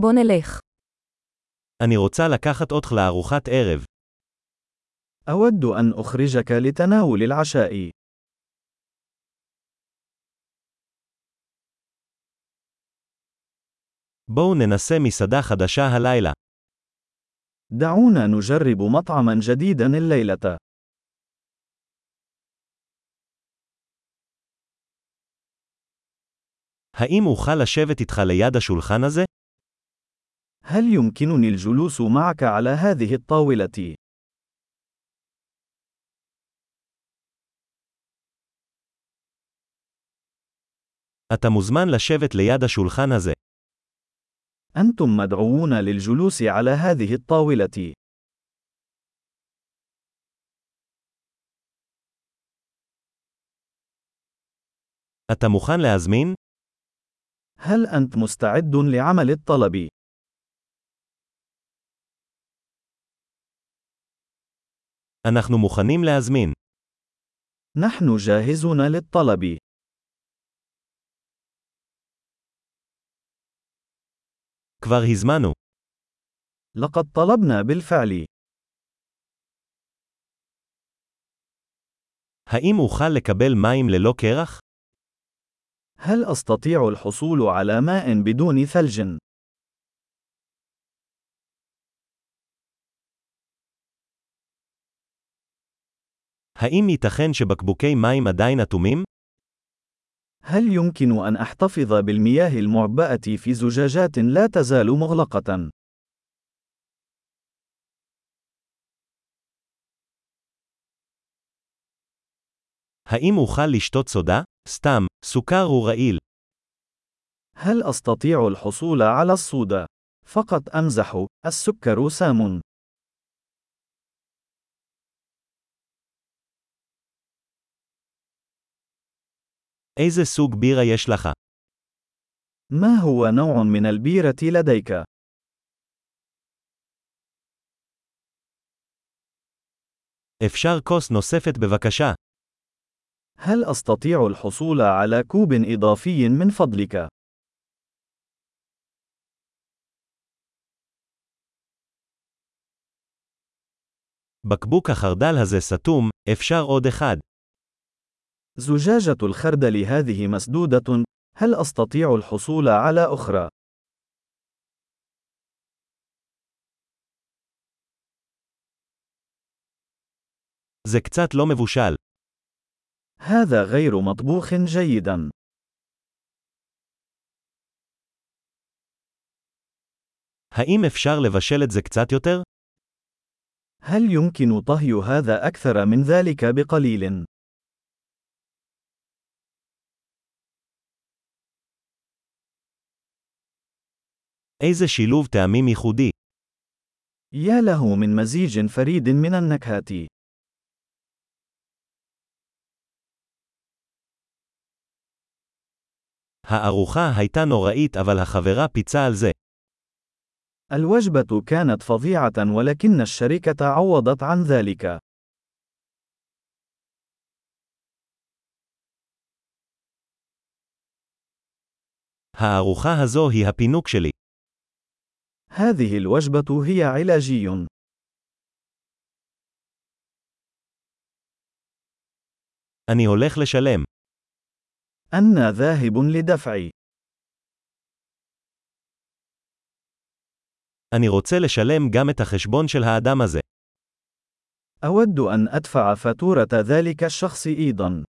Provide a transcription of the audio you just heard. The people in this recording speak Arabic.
בוא נלך. אני רוצה לקחת אותך לארוחת ערב. أود أن أخرجك لتناول العشاء. בואו ננסה מסעדה חדשה הלילה. دعونا نجرب مطعما جديدا الليلة. האם אוכל לשבת איתך ליד השולחן הזה? هل يمكنني الجلوس معك على هذه الطاولة؟ אתה מוזמן לשבת ליד השולחן הזה. أنتم مدعوون للجلوس على هذه الطاولة. אתה מוכן להזמין? هل أنت مستعد لعمل الطلب؟ אנחנו מוכנים להזמין. نحن جاهزون للطلب. כבר הזמנו. لقد طلبنا بالفعل. האם אוכל לקבל מים ללא קרח? هل أستطيع الحصول على ماء بدون ثلج؟ האם ייתכן שבקבוקי מים עדיין אטומים? هل يمكن أن أحتفظ بالمياه المعبأة في زجاجات لا تزال مغلقة؟ האם אוכל לשתות סודה? סתם, סוכר הוא רעיל. هل أستطيع الحصول على الصودا؟ فقط أمزح، السكر سام. איזה סוג בירה יש לך? ما هو نوع من البيرة لديك؟ אפשר כוס נוספת בבקשה. هل أستطيع الحصول على كوب إضافي من فضلك؟ בקבוק החרדל הזה סתום, אפשר עוד אחד. زجاجة الخردل هذه مسدودة، هل أستطيع الحصول على أخرى؟ זה קצת לא מבושל. هذا غير مطبوخ جيدا. האם אפשר לבשל את זה קצת יותר? هل يمكن طهي هذا أكثر من ذلك بقليل؟ איזה שילוב טעמים ייחודי. يا له من مزيج فريد من النكهات. הארוחה הייתה נוראית אבל החברה פיצה על זה. الوجبة كانت فظيعة ولكن الشركة عوضت عن ذلك. הארוחה הזו היא הפינוק שלי. هذه الوجبة هي علاجي. אני הולך לשלם. أنا ذاهب لدفع. אני רוצה לשלם גם את החשבון של האדם הזה. أود أن أدفع فاتورة ذلك الشخص أيضا.